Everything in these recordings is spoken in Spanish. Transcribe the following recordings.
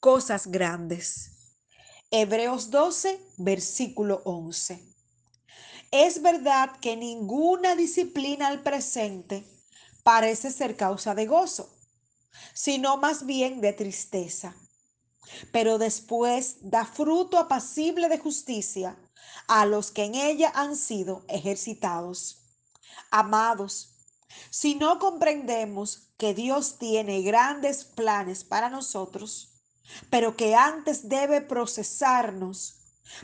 cosas grandes. Hebreos 12, versículo 11. Es verdad que ninguna disciplina al presente parece ser causa de gozo, sino más bien de tristeza. Pero después da fruto apacible de justicia a los que en ella han sido ejercitados. Amados, si no comprendemos que Dios tiene grandes planes para nosotros, pero que antes debe procesarnos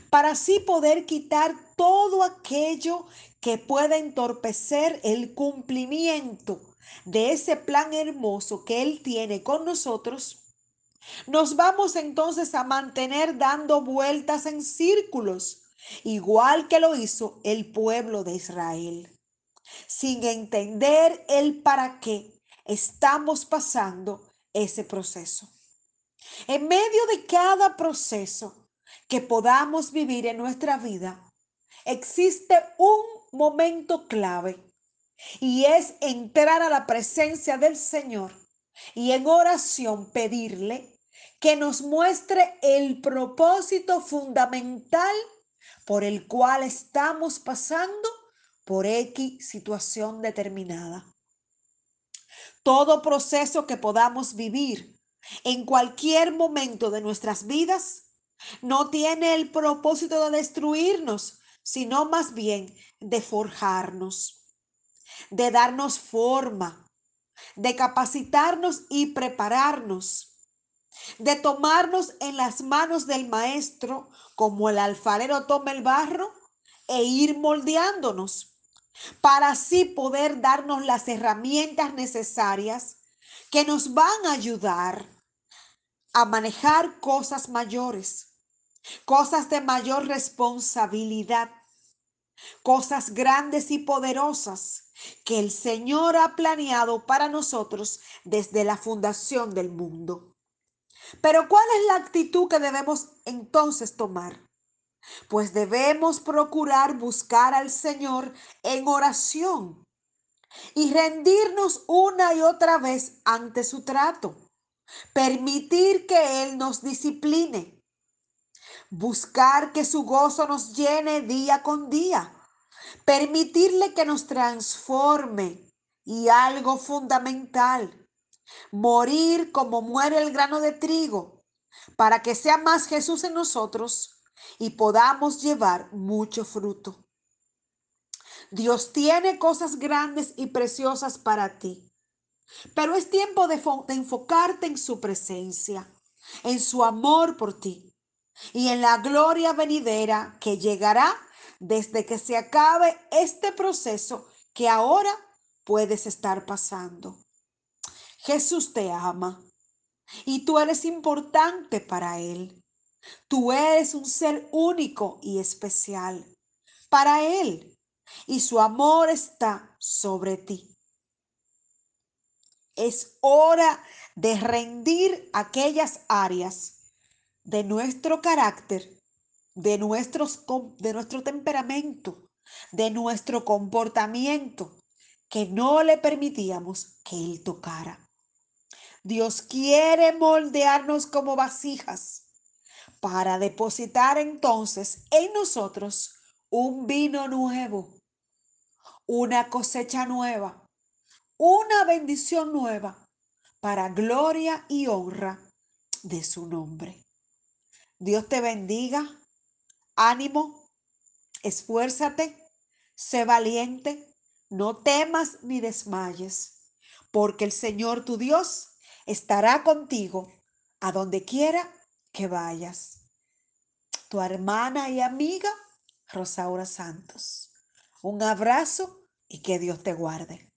para así poder quitar todo aquello que pueda entorpecer el cumplimiento de ese plan hermoso que Él tiene con nosotros, nos vamos entonces a mantener dando vueltas en círculos, igual que lo hizo el pueblo de Israel, sin entender el para qué estamos pasando ese proceso. En medio de cada proceso que podamos vivir en nuestra vida, existe un momento clave y es entrar a la presencia del Señor y en oración pedirle que nos muestre el propósito fundamental por el cual estamos pasando por X situación determinada. Todo proceso que podamos vivir en cualquier momento de nuestras vidas no tiene el propósito de destruirnos, sino más bien de forjarnos, de darnos forma, de capacitarnos y prepararnos, de tomarnos en las manos del maestro como el alfarero toma el barro e ir moldeándonos para así poder darnos las herramientas necesarias que nos van a ayudar a manejar cosas mayores, cosas de mayor responsabilidad, cosas grandes y poderosas que el Señor ha planeado para nosotros desde la fundación del mundo. Pero ¿cuál es la actitud que debemos entonces tomar? Pues debemos procurar buscar al Señor en oración y rendirnos una y otra vez ante su trato permitir que Él nos discipline, buscar que su gozo nos llene día con día, permitirle que nos transforme y algo fundamental, morir como muere el grano de trigo, para que sea más Jesús en nosotros y podamos llevar mucho fruto. Dios tiene cosas grandes y preciosas para ti. Pero es tiempo de, enfocarte en su presencia, en su amor por ti y en la gloria venidera que llegará desde que se acabe este proceso que ahora puedes estar pasando. Jesús te ama y tú eres importante para Él. Tú eres un ser único y especial para Él y su amor está sobre ti. Es hora de rendir aquellas áreas de nuestro carácter, de, nuestros, de nuestro temperamento, de nuestro comportamiento, que no le permitíamos que Él tocara. Dios quiere moldearnos como vasijas para depositar entonces en nosotros un vino nuevo, una cosecha nueva, una bendición nueva para gloria y honra de su nombre. Dios te bendiga, ánimo, esfuérzate, sé valiente, no temas ni desmayes, porque el Señor tu Dios estará contigo a donde quiera que vayas. Tu hermana y amiga, Rosaura Santos. Un abrazo y que Dios te guarde.